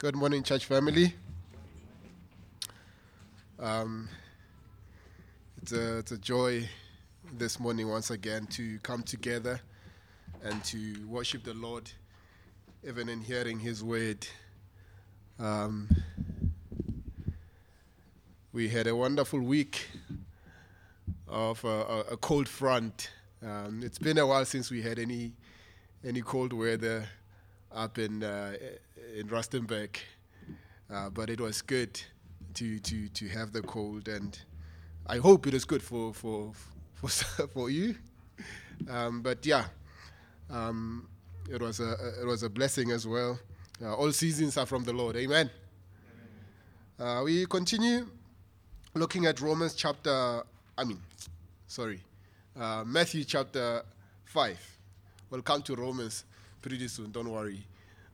Good morning, church family. Um, it's, a, it's a joy this morning once again to come together and to worship the Lord, even in hearing His word. Um, we had a wonderful week of a, a cold front. Um, it's been a while since we had any any cold weather up in uh, in Rustenburg, uh, but it was good to to to have the cold, and I hope it is good for for for for you. Um, but yeah, um, it was a it was a blessing as well. Uh, all seasons are from the Lord. Amen. Uh, we continue looking at Romans chapter. I mean, sorry, uh, Matthew chapter five. We'll come to Romans pretty soon. Don't worry.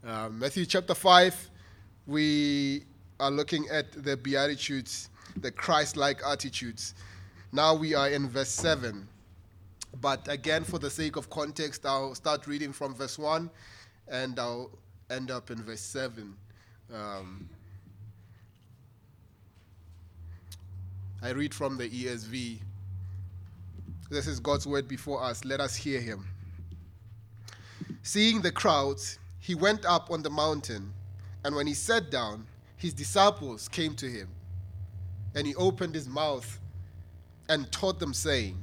Uh, Matthew chapter 5, we are looking at the Beatitudes, the Christ like attitudes. Now we are in verse 7. But again, for the sake of context, I'll start reading from verse 1 and I'll end up in verse 7. Um, I read from the ESV. This is God's word before us. Let us hear him. Seeing the crowds, he went up on the mountain, and when he sat down, his disciples came to him. And he opened his mouth and taught them, saying,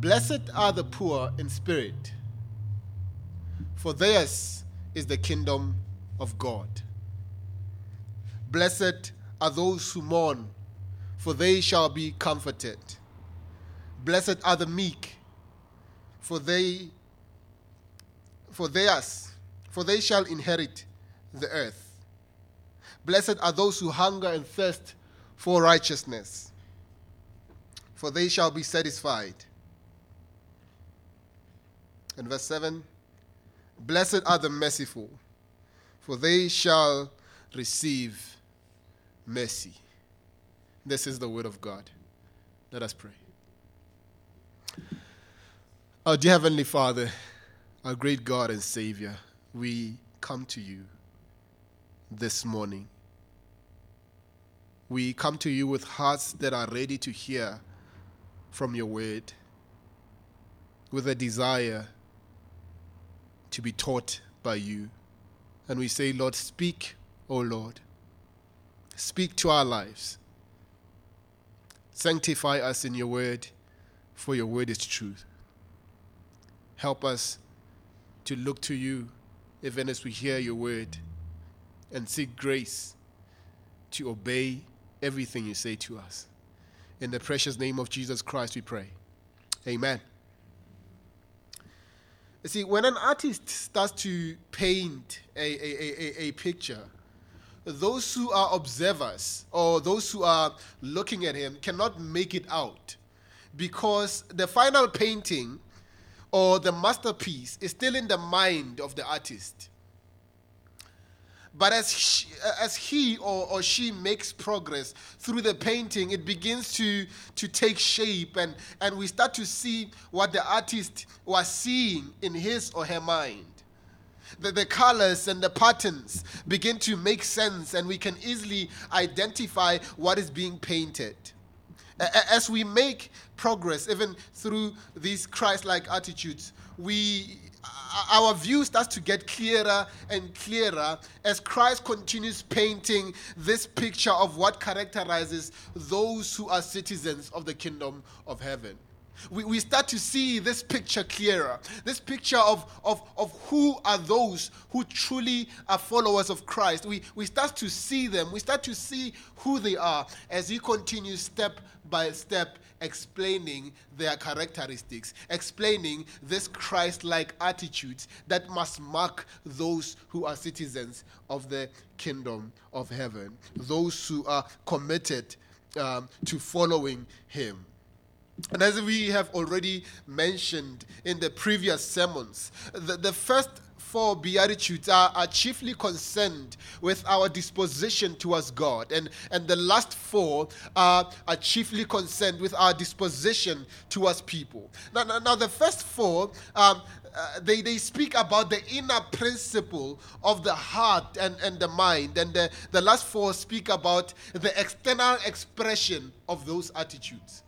Blessed are the poor in spirit, for theirs is the kingdom of God. Blessed are those who mourn, for they shall be comforted. Blessed are the meek, for they for theirs, for they shall inherit the earth. Blessed are those who hunger and thirst for righteousness, for they shall be satisfied. And verse 7 Blessed are the merciful, for they shall receive mercy. This is the word of God. Let us pray. Our dear Heavenly Father, our great God and Savior, we come to you this morning. We come to you with hearts that are ready to hear from your word, with a desire to be taught by you. And we say, Lord, speak, O Lord. Speak to our lives. Sanctify us in your word, for your word is truth. Help us to look to you even as we hear your word and seek grace to obey everything you say to us. In the precious name of Jesus Christ, we pray. Amen. See, when an artist starts to paint a, a, a, a, picture, those who are observers or those who are looking at him cannot make it out because the final painting or the masterpiece is still in the mind of the artist. But as, she, as he or, or she makes progress through the painting, it begins to, to take shape, and, and we start to see what the artist was seeing in his or her mind. The, the colors and the patterns begin to make sense, and we can easily identify what is being painted. As we make progress, even through these Christ like attitudes, we our view starts to get clearer and clearer as Christ continues painting this picture of what characterizes those who are citizens of the kingdom of heaven we, we start to see this picture clearer. This picture of, of, of who are those who truly are followers of Christ. We, we start to see them. We start to see who they are as he continues step by step explaining their characteristics, explaining this Christ like attitudes that must mark those who are citizens of the kingdom of heaven, those who are committed um, to following him. And as we have already mentioned in the previous sermons, the, the first four Beatitudes are, are, chiefly concerned with our disposition towards God. And, and the last four are, are chiefly concerned with our disposition towards people. Now, now, now the first four, um, uh, they, they speak about the inner principle of the heart and, and the mind. And the, the last four speak about the external expression of those attitudes.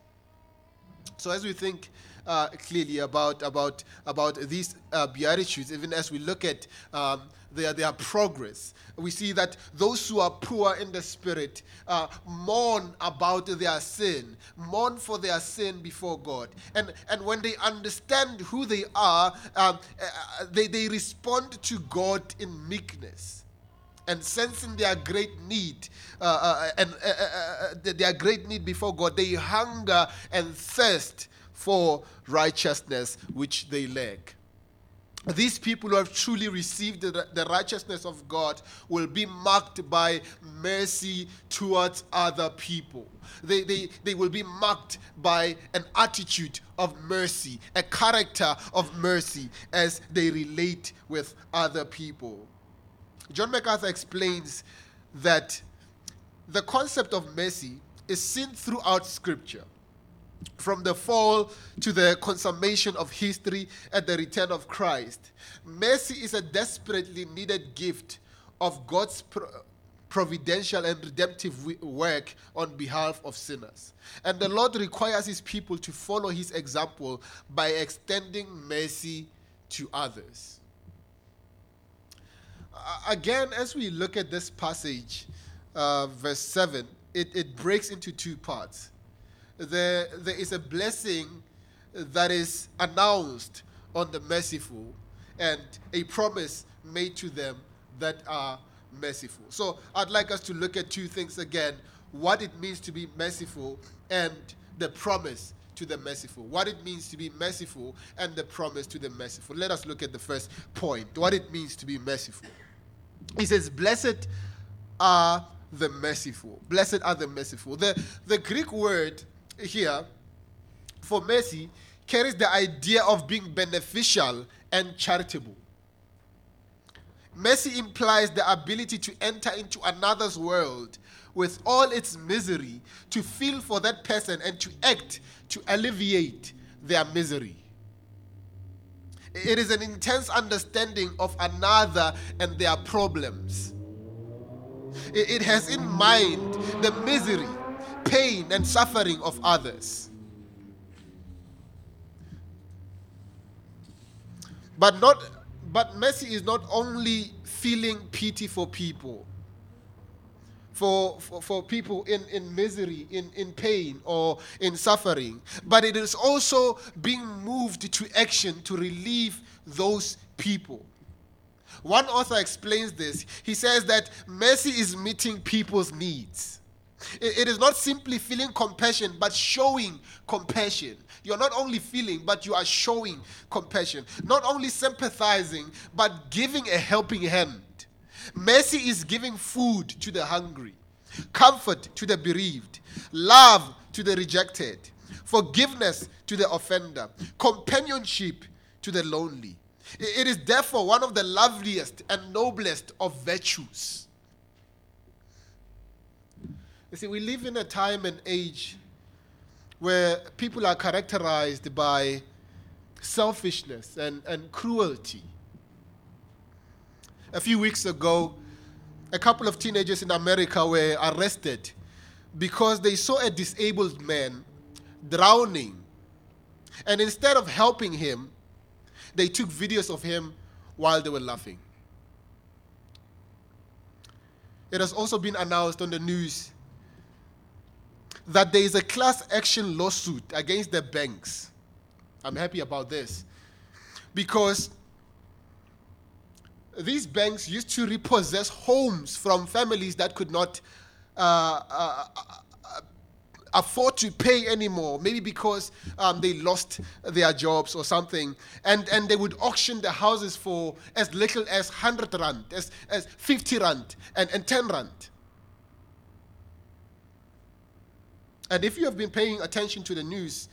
So as we think uh, clearly about, about, about these uh, beatitudes, even as we look at um, their, their progress. We see that those who are poor in the spirit uh, mourn about their sin, mourn for their sin before God. And, and when they understand who they are, um, uh, they, they respond to God in meekness and sensing their great need uh, uh, and uh, uh, uh their great need before God, they hunger and thirst for righteousness which they lack these people who have truly received the, the, righteousness of God will be marked by mercy towards other people. They, they, they will be marked by an attitude of mercy, a character of mercy as they relate with other people. John MacArthur explains that the concept of mercy is seen throughout Scripture from the fall to the consummation of history at the return of Christ. Mercy is a desperately needed gift of God's providential and redemptive work on behalf of sinners. And the Lord requires his people to follow his example by extending mercy to others. Again, as we look at this passage, uh, verse 7, it, it breaks into two parts there, there is a blessing that is announced on the merciful and a promise made to them that are merciful. So I'd like us to look at two things again what it means to be merciful and the promise to the merciful. What it means to be merciful and the promise to the merciful. Let us look at the first point what it means to be merciful. He says, Blessed are the merciful. Blessed are the merciful. The, the Greek word here for mercy carries the idea of being beneficial and charitable. Mercy implies the ability to enter into another's world with all its misery, to feel for that person and to act to alleviate their misery. It is an intense understanding of another and their problems. It has in mind the misery pain and suffering of others. But not but mercy is not only feeling pity for people, for, for, for, people in, in misery, in, in pain, or in suffering, but it is also being moved to action to relieve those people. One author explains this. He says that mercy is meeting people's needs. It is not simply feeling compassion, but showing compassion. You're not only feeling, but you are showing compassion. Not only sympathizing, but giving a helping hand. Mercy is giving food to the hungry, comfort to the bereaved, love to the rejected, forgiveness to the offender, companionship to the lonely. It is therefore one of the loveliest and noblest of virtues. You see, we live in a time and age where people are characterized by selfishness and, and cruelty. A few weeks ago, a couple of teenagers in America were arrested because they saw a disabled man drowning. And instead of helping him, they took videos of him while they were laughing. It has also been announced on the news that there is a class action lawsuit against the banks. I'm happy about this because these banks used to repossess homes from families that could not uh, uh, uh, afford to pay anymore, maybe because um, they lost their jobs or something. And, and they would auction the houses for as little as 100 rand, as, as 50 rand, and, and 10 rand. And if you have been paying attention to the news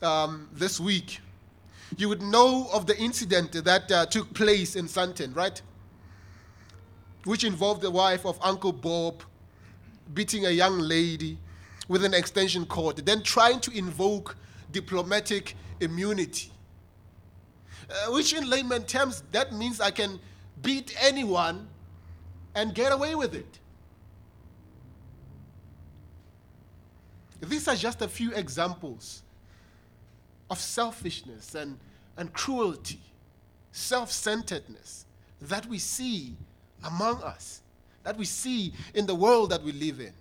um, this week, you would know of the incident that uh, took place in Sandton, right? Which involved the wife of Uncle Bob beating a young lady with an extension cord, then trying to invoke diplomatic immunity. uh, which in layman terms, that means I can beat anyone and get away with it. These are just a few examples of selfishness and, and cruelty, self centeredness that we see among us, that we see in the world that we live in.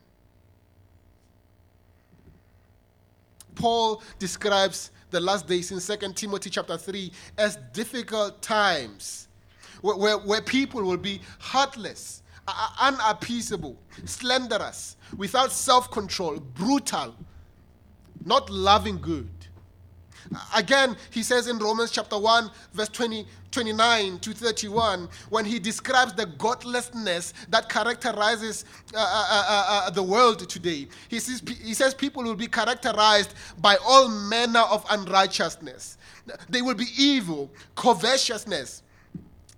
Paul describes the last days in 2 Timothy chapter 3 as difficult times where, where, where people will be heartless, unappeasable, slanderous, without self control, brutal, not loving good. Again, he says in Romans chapter 1, verse 20, 29 to 31, when he describes the godlessness that characterizes uh, uh, uh, uh, the world today, he says, he says people will be characterized by all manner of unrighteousness. They will be evil, covetousness,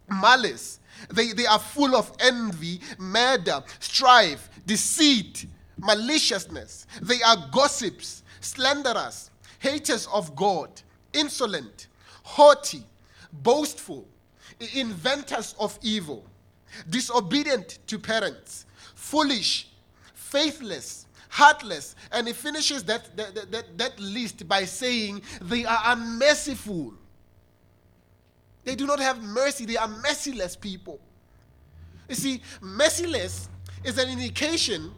malice. They, they are full of envy, murder, strife, deceit, maliciousness. They are gossips, slanderers, haters of God, insolent, haughty, boastful, inventors of evil, disobedient to parents, foolish, faithless, heartless. And he finishes that, that, that, that list by saying they are unmerciful. They do not have mercy, they are merciless people. You see, merciless is an indication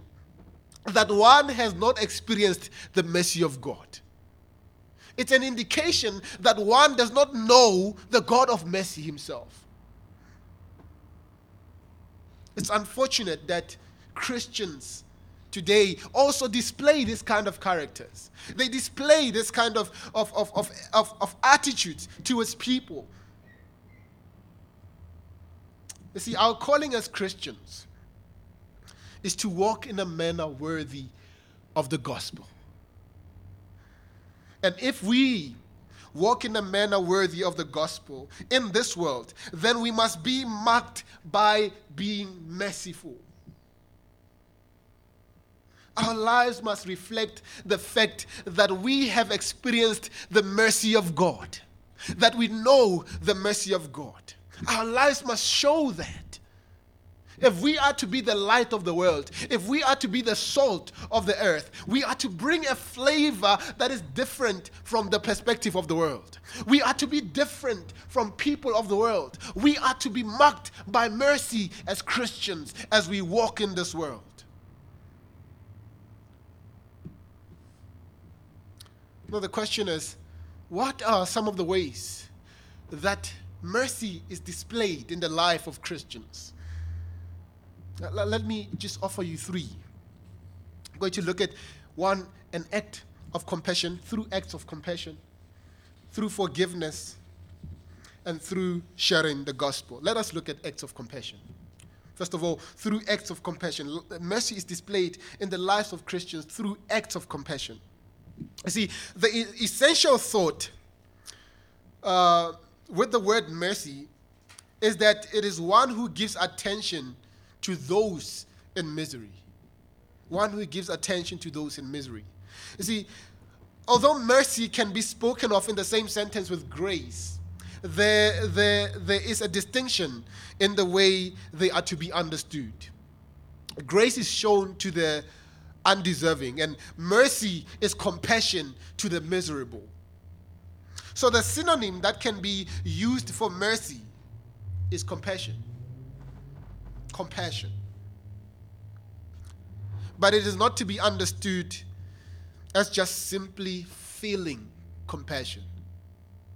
that one has not experienced the mercy of God. It's an indication that one does not know the God of mercy himself. It's unfortunate that Christians today also display this kind of characters. They display this kind of, of, of, of, of, of attitudes towards people. You see, our calling as Christians is to walk in a manner worthy of the gospel. And if we walk in a manner worthy of the gospel in this world, then we must be marked by being merciful. Our lives must reflect the fact that we have experienced the mercy of God, that we know the mercy of God. Our lives must show that if we are to be the light of the world, if we are to be the salt of the earth, we are to bring a flavor that is different from the perspective of the world. We are to be different from people of the world. We are to be marked by mercy as Christians as we walk in this world. Now, the question is what are some of the ways that mercy is displayed in the life of Christians? Let me just offer you three. I'm going to look at one, an act of compassion, through acts of compassion, through forgiveness, and through sharing the gospel. Let us look at acts of compassion. First of all, through acts of compassion. Mercy is displayed in the lives of Christians through acts of compassion. You see, the essential thought uh, with the word mercy is that it is one who gives attention to those in misery. One who gives attention to those in misery. You see, although mercy can be spoken of in the same sentence with grace, there, there, there is a distinction in the way they are to be understood. Grace is shown to the undeserving, and mercy is compassion to the miserable. So, the synonym that can be used for mercy is compassion compassion. But it is not to be understood as just simply feeling compassion.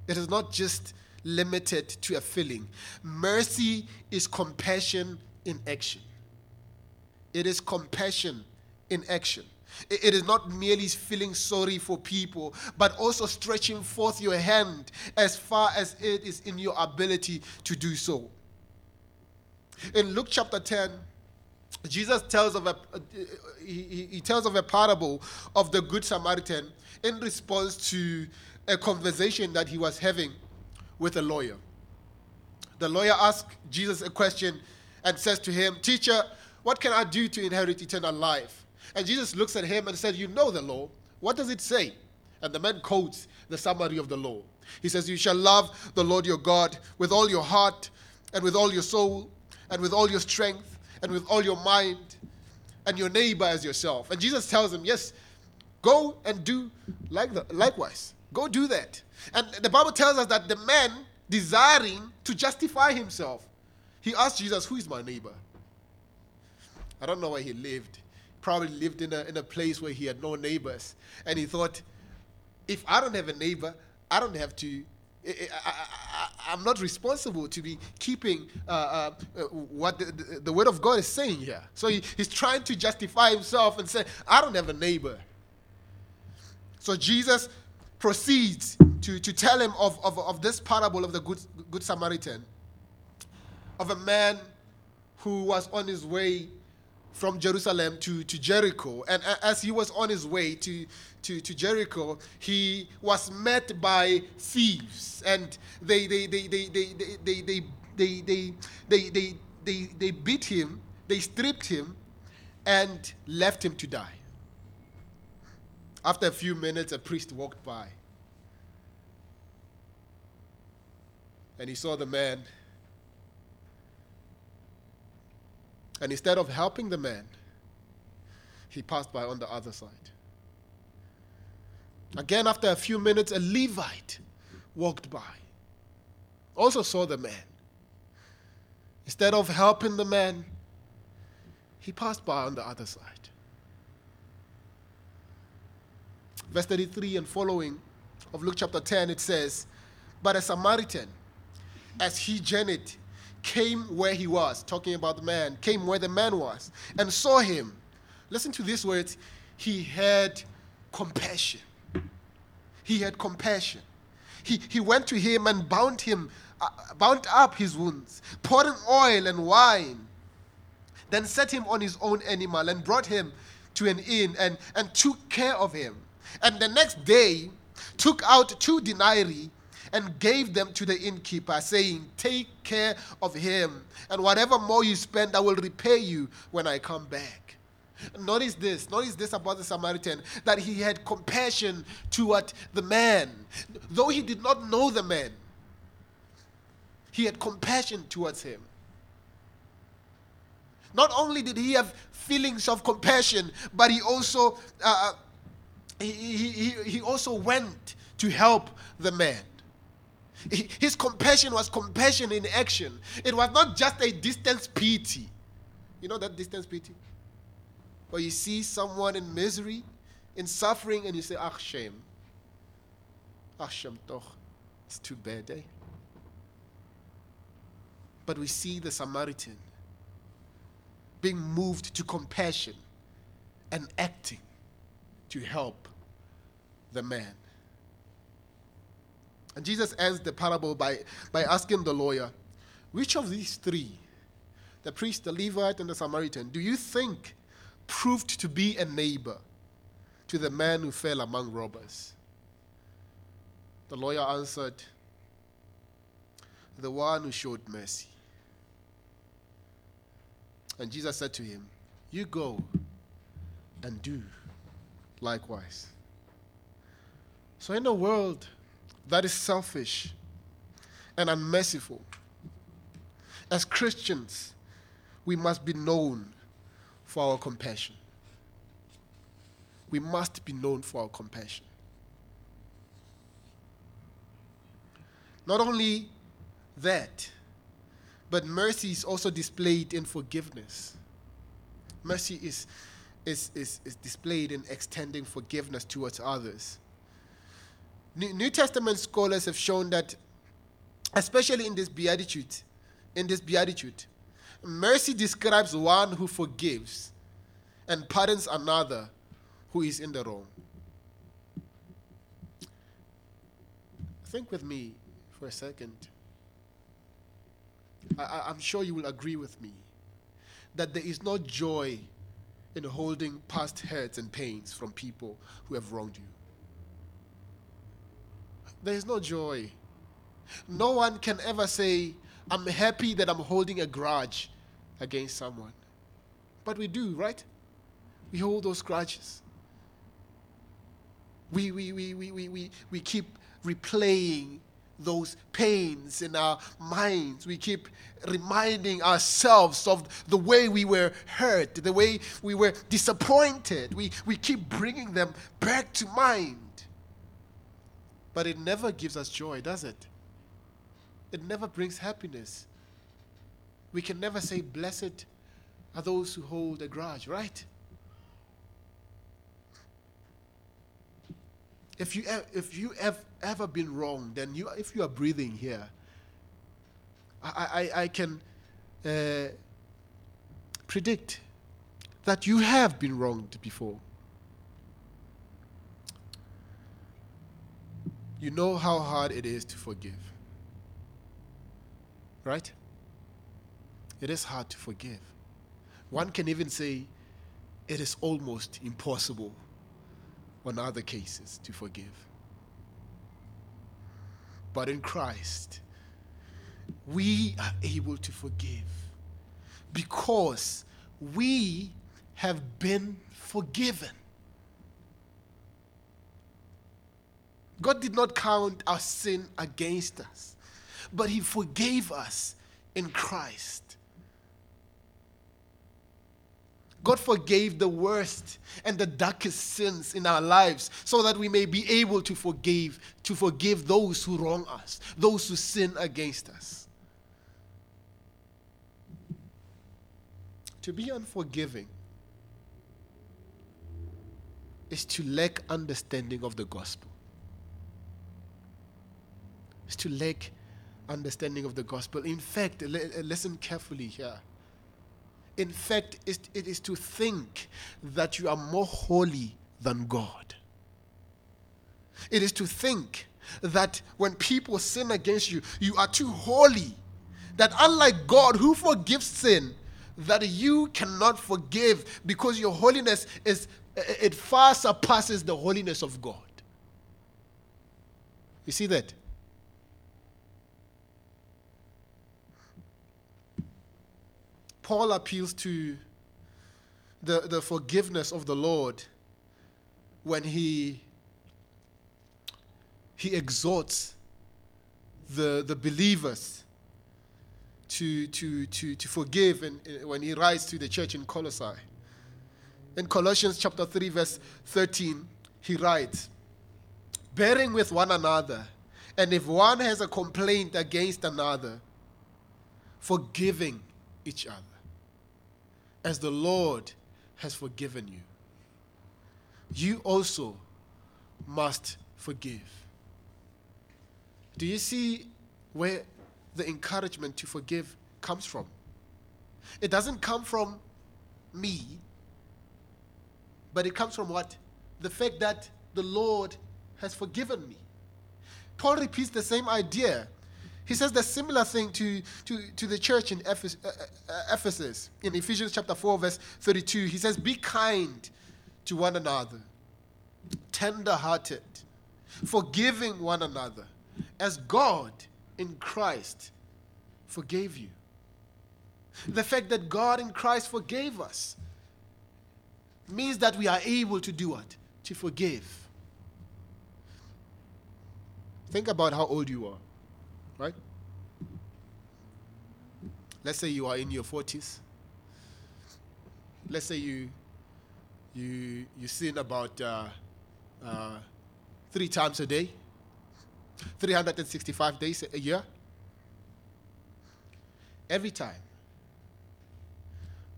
It is not just limited to a feeling. Mercy is compassion in action. It is compassion in action. It is not merely feeling sorry for people, but also stretching forth your hand as far as it is in your ability to do so. In Luke chapter 10, Jesus tells of a he, he tells of a parable of the good Samaritan in response to a conversation that he was having with a lawyer. The lawyer asks Jesus a question and says to him, Teacher, what can I do to inherit eternal life? And Jesus looks at him and said, You know the law. What does it say? And the man quotes the summary of the law. He says, You shall love the Lord your God with all your heart, and with all your soul, and with all your strength, and with all your mind, and your neighbor as yourself. And Jesus tells him, Yes, go and do like the, likewise. Go do that. And the Bible tells us that the man desiring to justify himself, he asked Jesus, Who is my neighbor? I don't know where he lived. Probably lived in a, in a place where he had no neighbors. And he thought, if I don't have a neighbor, I don't have to. Am not responsible to be keeping uh, uh, uh, what the, the, the, word of God is saying here. So he, he's trying to justify himself and say, I don't have a neighbor. So Jesus proceeds to, to tell him of, of, of this parable of the good, good Samaritan, of a man who was on his way from Jerusalem to, to Jericho. And as he was on his way to, to, to Jericho, he was met by thieves. And they, they, they, they, they, they, they, they, they, they, they, they, beat him, they stripped him, and left him to die. After a few minutes, a priest walked by. And he saw the man And instead of helping the man, he passed by on the other side. Again, after a few minutes, a Levite walked by, also saw the man. Instead of helping the man, he passed by on the other side. Verse 33 and following of Luke chapter 10, it says, But a Samaritan, as he journeyed, came where he was, talking about the man, came where the man was, and saw him. Listen to these words. He had compassion. He had compassion. He, he went to him and bound him, uh, bound up his wounds, poured oil and wine, then set him on his own animal and brought him to an inn and, and took care of him. And the next day took out two denarii and gave them to the innkeeper, saying, Take care of him, and whatever more you spend, I will repay you when I come back. Notice this, notice this about the Samaritan that he had compassion toward the man. Though he did not know the man, he had compassion towards him. Not only did he have feelings of compassion, but he also uh, uh he, he, he also went to help the man. His compassion was compassion in action. It was not just a distance pity. You know that distance pity? Where you see someone in misery, in suffering, and you say, Ah, shame. Ah, shame, toch. It's too bad, eh? But we see the Samaritan being moved to compassion and acting to help the man. And Jesus ends the parable by, by asking the lawyer, which of these three, the priest, the Levite, and the Samaritan, do you think proved to be a neighbor to the man who fell among robbers? The lawyer answered, The one who showed mercy. And Jesus said to him, You go and do likewise. So, in a world that is selfish and unmerciful. As Christians, we must be known for our compassion. We must be known for our compassion. Not only that, but mercy is also displayed in forgiveness. Mercy is, is, is, is displayed in extending forgiveness towards others. New Testament scholars have shown that, especially in this beatitude, in this beatitude, mercy describes one who forgives and pardons another who is in the wrong. Think with me for a second. I, am sure you will agree with me that there is no joy in holding past hurts and pains from people who have wronged you there is no joy. No one can ever say, I'm happy that I'm holding a grudge against someone. But we do, right? We hold those grudges. We, we, we, we, we, we, we keep replaying those pains in our minds. We keep reminding ourselves of the way we were hurt, the way we were disappointed. We, we keep bringing them back to mind. But it never gives us joy, does it? It never brings happiness. We can never say, Blessed are those who hold a grudge, right? If you, if you have ever been wrong, then you, if you are breathing here, I, I, I can uh, predict that you have been wronged before. You know how hard it is to forgive. Right? It is hard to forgive. One can even say it is almost impossible on other cases to forgive. But in Christ, we are able to forgive because we have been forgiven. God did not count our sin against us, but He forgave us in Christ. God forgave the worst and the darkest sins in our lives so that we may be able to forgive to forgive those who wrong us, those who sin against us. To be unforgiving is to lack understanding of the gospel. Is to lack understanding of the gospel. In fact, uh, listen carefully here in fact, it is to think that you are more holy than God. It is to think that when people sin against you, you are too holy. That unlike God, who forgives sin, that you cannot forgive because your holiness is uh, it far surpasses the holiness of God. You see that? Paul appeals to the, the forgiveness of the Lord when he, he exhorts the, the believers to, to, to, to forgive and, when he writes to the church in Colossae. In Colossians chapter 3, verse 13, he writes, Bearing with one another, and if one has a complaint against another, forgiving each other as the Lord has forgiven you, you also must forgive. Do you see where the encouragement to forgive comes from? It doesn't come from me, but it comes from what? The fact that the Lord has forgiven me. Paul repeats the same idea he says the similar thing to, to, to the church in uh, uh, Ephesus, in Ephesians chapter 4, verse 32. He says, Be kind to one another, tender hearted, forgiving one another, as God in Christ forgave you. The fact that God in Christ forgave us means that we are able to do what? To forgive. Think about how old you are right? Let's say you are in your 40s. Let's say you you you sin about uh, uh, three times a day, 365 days a year. Every time,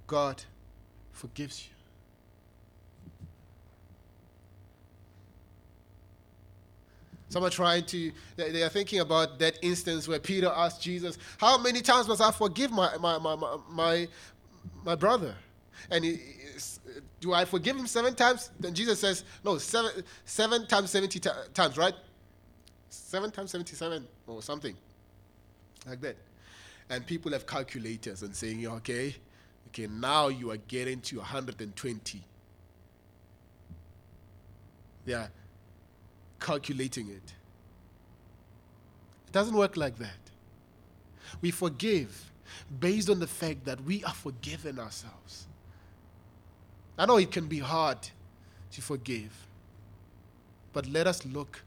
God forgives you. Some are trying to, they are thinking about that instance where Peter asked Jesus, How many times must I forgive my, my, my, my, my brother? And he, do I forgive him seven times? Then Jesus says, No, seven, seven times 70 t- times, right? Seven times 77 or something like that. And people have calculators and saying, Okay, okay, now you are getting to 120. Yeah calculating it. It doesn't work like that. We forgive based on the fact that we are forgiven ourselves. I know it can be hard to forgive, but let us look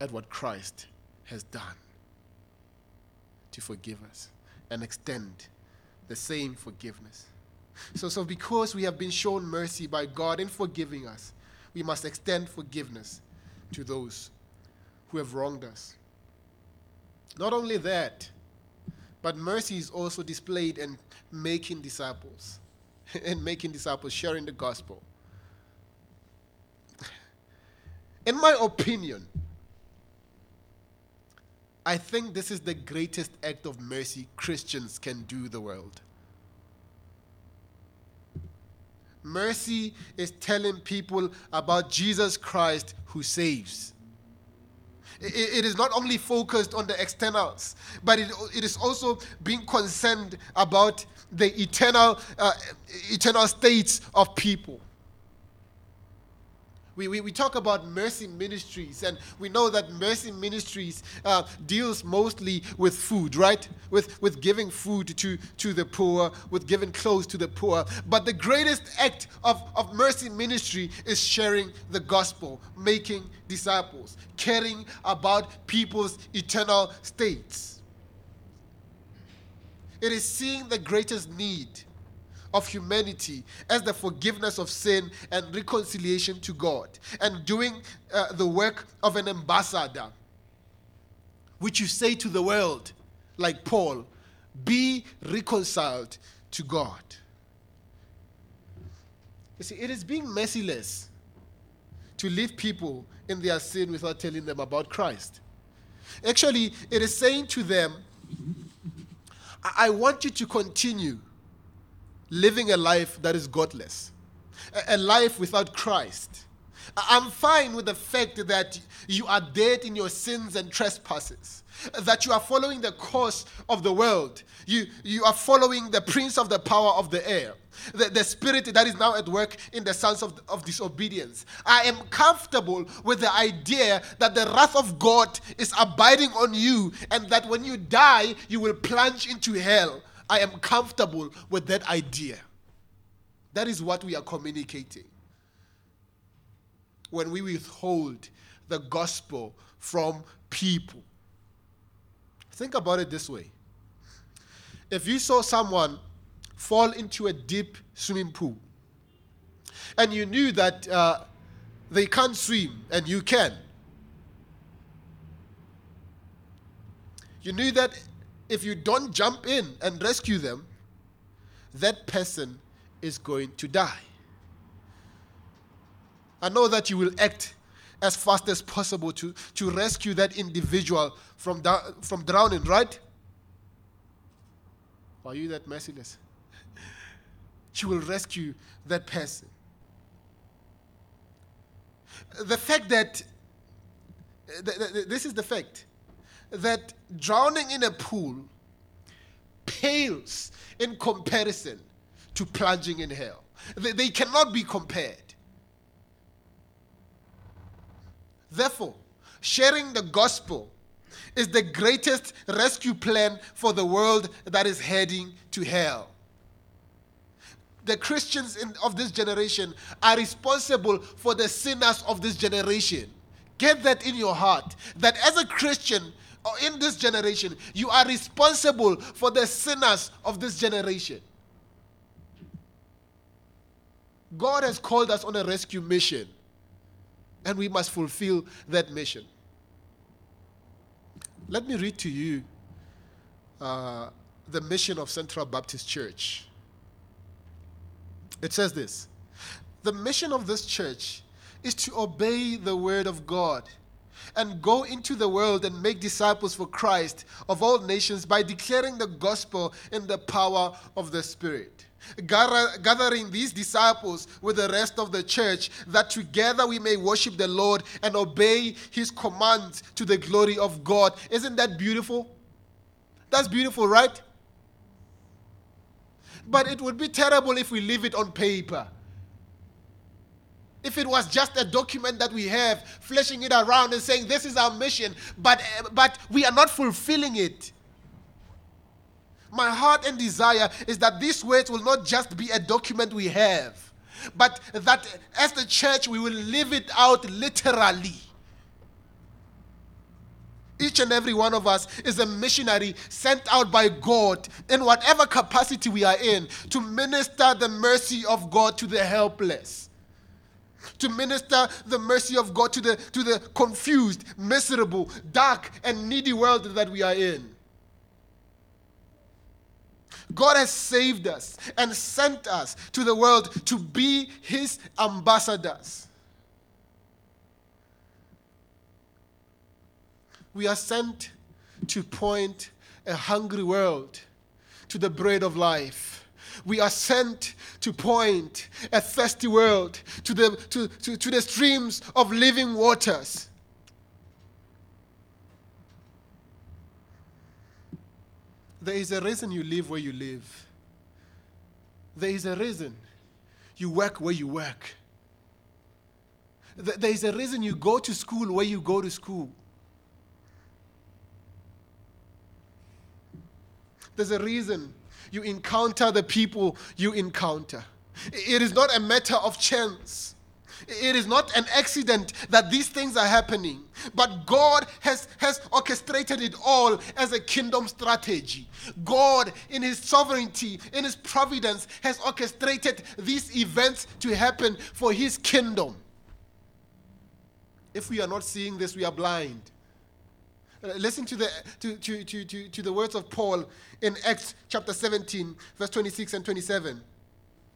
at what Christ has done to forgive us and extend the same forgiveness. So, so because we have been shown mercy by God in forgiving us, we must extend forgiveness to those who have wronged us. Not only that, but mercy is also displayed in making disciples, in making disciples, sharing the gospel. In my opinion, I think this is the greatest act of mercy Christians can do the world. Mercy is telling people about Jesus Christ who saves. It is not only focused on the externals, but it, it is also being concerned about the eternal, uh, eternal states of people. We, we, we talk about mercy ministries, and we know that mercy ministries uh, deals mostly with food, right? With, with giving food to, to the poor, with giving clothes to the poor. But the greatest act of, of mercy ministry is sharing the gospel, making disciples, caring about people's eternal states. It is seeing the greatest need of humanity as the forgiveness of sin and reconciliation to God, and doing uh, the work of an ambassador, which you say to the world, like Paul, be reconciled to God. You see, it is being merciless to leave people in their sin without telling them about Christ. Actually, it is saying to them, I want you to continue living a life that is godless, a, life without Christ. I'm fine with the fact that you are dead in your sins and trespasses, that you are following the course of the world, you, you are following the prince of the power of the air, the, the spirit that is now at work in the sons of, of disobedience. I am comfortable with the idea that the wrath of God is abiding on you and that when you die, you will plunge into hell. I am comfortable with that idea. That is what we are communicating. When we withhold the gospel from people. Think about it this way. If you saw someone fall into a deep swimming pool and you knew that uh, they can't swim and you can, you knew that if you don't jump in and rescue them, that person is going to die. I know that you will act as fast as possible to, to rescue that individual from, from drowning, right? Are you that merciless? you will rescue that person. The fact that, this is the fact that drowning in a pool pales in comparison to plunging in hell. They, they cannot be compared. Therefore, sharing the gospel is the greatest rescue plan for the world that is heading to hell. The Christians in, of this generation are responsible for the sinners of this generation. Get that in your heart. That as a Christian, in this generation, you are responsible for the sinners of this generation. God has called us on a rescue mission, and we must fulfill that mission. Let me read to you uh, the mission of Central Baptist Church. It says this The mission of this church is to obey the word of God and go into the world and make disciples for Christ of all nations by declaring the gospel in the power of the Spirit. Gather, gathering these disciples with the rest of the church, that together we may worship the Lord and obey his commands to the glory of God. Isn't that beautiful? That's beautiful, right? But it would be terrible if we leave it on paper. If it was just a document that we have, fleshing it around and saying, This is our mission, but, eh, but we are not fulfilling it. My heart and desire is that these words will not just be a document we have, but that as the church we will live it out literally. Each and every one of us is a missionary sent out by God in whatever capacity we are in to minister the mercy of God to the helpless. To minister the mercy of God to the, to the confused, miserable, dark, and needy world that we are in. God has saved us and sent us to the world to be His ambassadors. We are sent to point a hungry world to the bread of life. We are sent to point a thirsty world to the, to, to, to the streams of living waters. There is a reason you live where you live. There is a reason you work where you work. There is a reason you go to school where you go to school. There's a reason you encounter the people you encounter. It is not a matter of chance. It is not an accident that these things are happening, but God has, has orchestrated it all as a kingdom strategy. God, in His sovereignty, in His providence, has orchestrated these events to happen for His kingdom. If we are not seeing this, we are blind. Listen to the, to, to, to, to, to the words of Paul in Acts chapter 17, verse 26 and 27.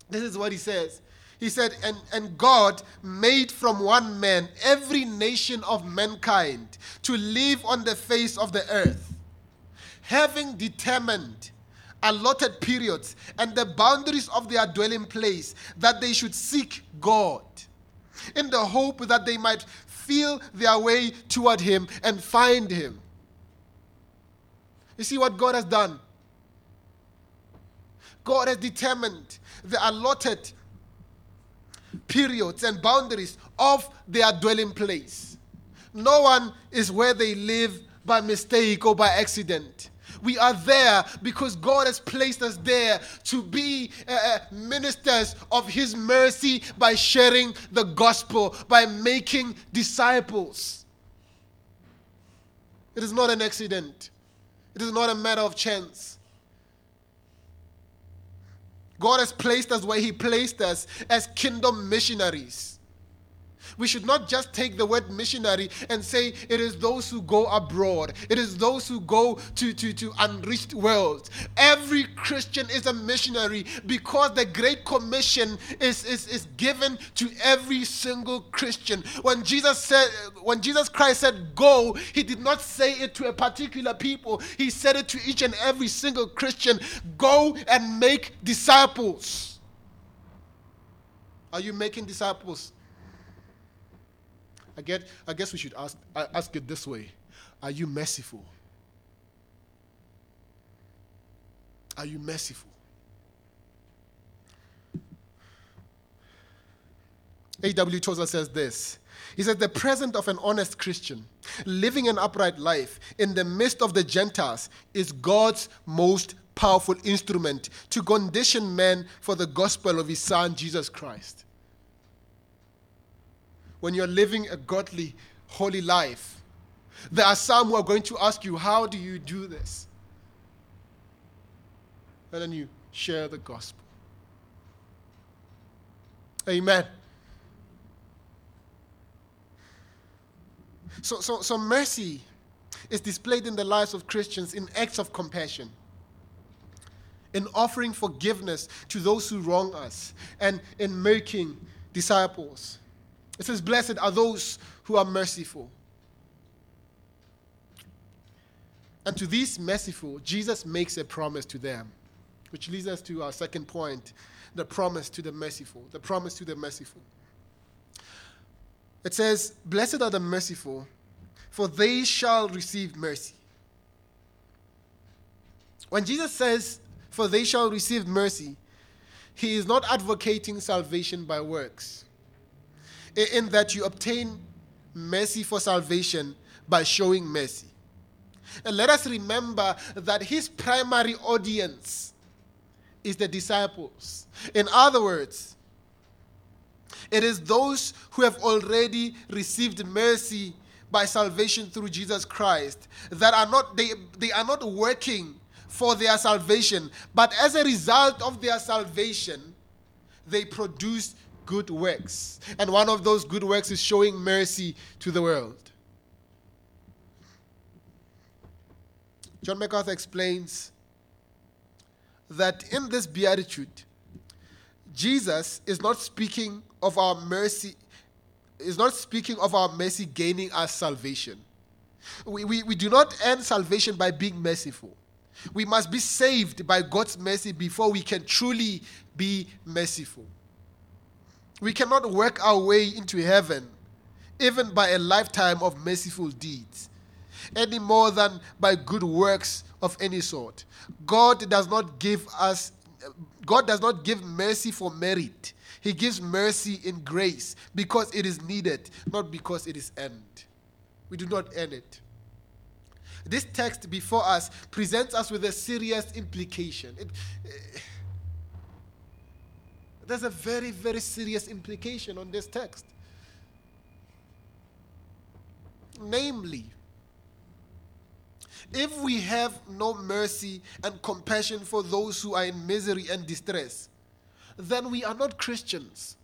This is what he says. He said, and, and God made from one man every nation of mankind to live on the face of the earth, having determined allotted periods and the boundaries of their dwelling place, that they should seek God, in the hope that they might feel their way toward Him and find Him. You see what God has done? God has determined the allotted periods and boundaries of their dwelling place. No one is where they live by mistake or by accident. We are there because God has placed us there to be uh, uh, ministers of His mercy by sharing the gospel, by making disciples. It is not an accident, it is not a matter of chance. God has placed us where He placed us as kingdom missionaries. We should not just take the word missionary and say it is those who go abroad, it is those who go to, to, to unreached worlds. Every Christian is a missionary because the Great Commission is, is, is given to every single Christian. When Jesus said, when Jesus Christ said go, he did not say it to a particular people, he said it to each and every single Christian go and make disciples. Are you making disciples? I, get, I guess we should ask, ask it this way Are you merciful? Are you merciful? A.W. Tozer says this. He says, The presence of an honest Christian living an upright life in the midst of the Gentiles is God's most powerful instrument to condition men for the gospel of his Son, Jesus Christ when you're living a godly, holy life. There are some who are going to ask you, How do you do this? And then you share the gospel. Amen. So, so, so mercy is displayed in the lives of Christians in acts of compassion, in offering forgiveness to those who wrong us, and in making disciples. It says, Blessed are those who are merciful. And to these merciful, Jesus makes a promise to them, which leads us to our second point the promise to the merciful. The promise to the merciful. It says, Blessed are the merciful, for they shall receive mercy. When Jesus says, For they shall receive mercy, he is not advocating salvation by works in that you obtain mercy for salvation by showing mercy. And let us remember that his primary audience is the disciples. In other words, it is those who have already received mercy by salvation through Jesus Christ that are not they, they are not working for their salvation, but as a result of their salvation, they produce good works. And one of those good works is showing mercy to the world. John MacArthur explains that in this beatitude, Jesus is not speaking of our mercy, is not speaking of our mercy gaining us salvation. We, we, we do not earn salvation by being merciful. We must be saved by God's mercy before we can truly be merciful. We cannot work our way into heaven, even by a lifetime of merciful deeds, any more than by good works of any sort. God does not give us God does not give mercy for merit. He gives mercy in grace because it is needed, not because it is earned. We do not earn it. This text before us presents us with a serious implication. It, uh, there's a very, very serious implication on this text. Namely, if we have no mercy and compassion for those who are in misery and distress, then we are not Christians.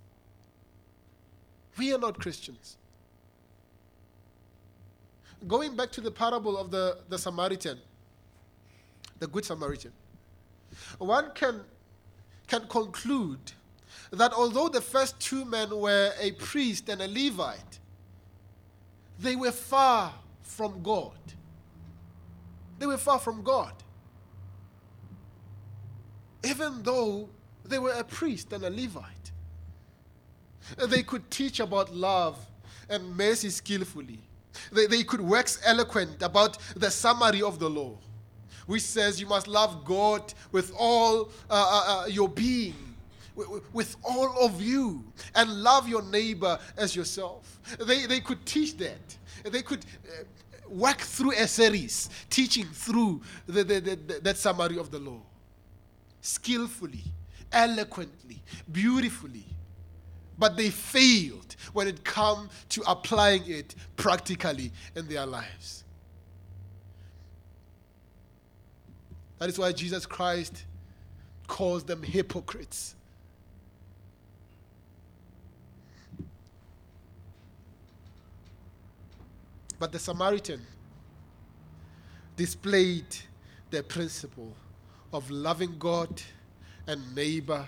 We are not Christians. Going back to the parable of the, the Samaritan, the Good Samaritan, one can, can conclude that although the first two men were a priest and a Levite, they were far from God. They were far from God. Even though they were a priest and a Levite, they could teach about love and mercy skillfully. They, they could wax eloquent about the summary of the law, which says you must love God with all uh, uh, uh your being, with, all of you, and love your neighbor as yourself. They, they could teach that. They could uh, work through a series teaching through the, the, the, that summary of the law skillfully, eloquently, beautifully. But they failed when it come to applying it practically in their lives. That is why Jesus Christ calls them hypocrites. But the Samaritan displayed the principle of loving God and neighbor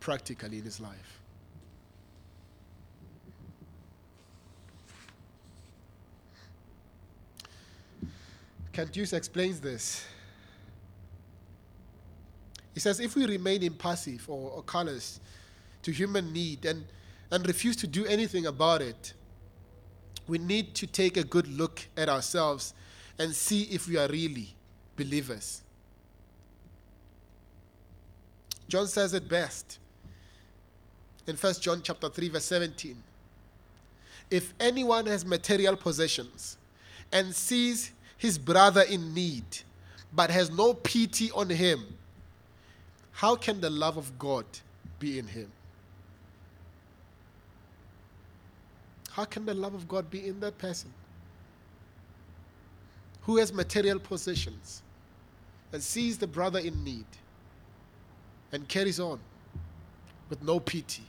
practically in his life. Hughes explains this. He says, if we remain impassive or, or callous to human need and, and refuse to do anything about it, we need to take a good look at ourselves and see if we are really believers. John says it best in 1 John chapter 3 verse 17. If anyone has material possessions and sees his brother in need but has no pity on him, how can the love of God be in him? How can the love of God be in that person? Who has material possessions and sees the brother in need and carries on with no pity,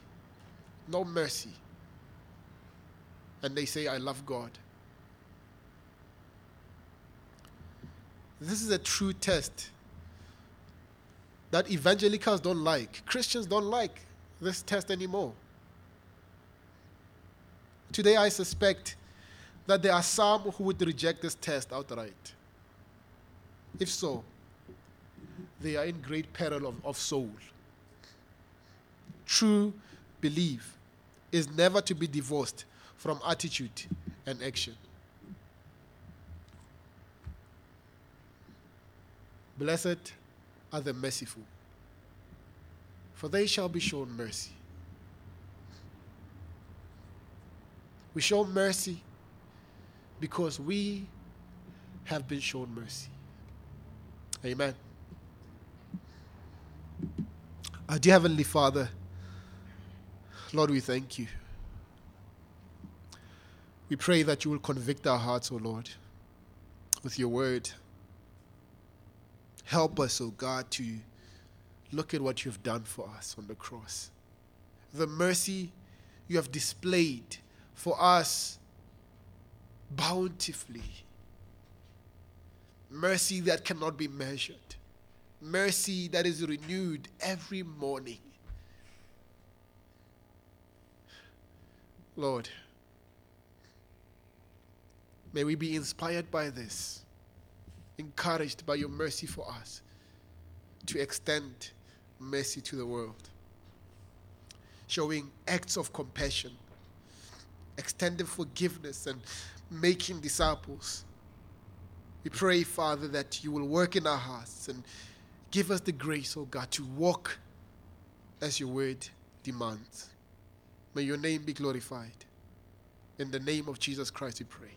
no mercy, and they say, I love God. This is a true test that evangelicals don't like. Christians don't like this test anymore. Today, I suspect that there are some who would reject this test outright. If so, they are in great peril of, of soul. True belief is never to be divorced from attitude and action. Blessed are the merciful, for they shall be shown mercy. We show mercy because we have been shown mercy. Amen. Our dear Heavenly Father, Lord, we thank you. We pray that you will convict our hearts, O Lord, with your word. Help us, O God, to look at what you've done for us on the cross. The mercy you have displayed for us bountifully. Mercy that cannot be measured. Mercy that is renewed every morning. Lord, may we be inspired by this, encouraged by your mercy for us to extend mercy to the world, showing acts of compassion, extending forgiveness, and making disciples. We pray, Father, that you will work in our hearts and give us the grace, oh God, to walk as your word demands. May your name be glorified. In the name of Jesus Christ, we pray.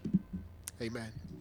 Amen.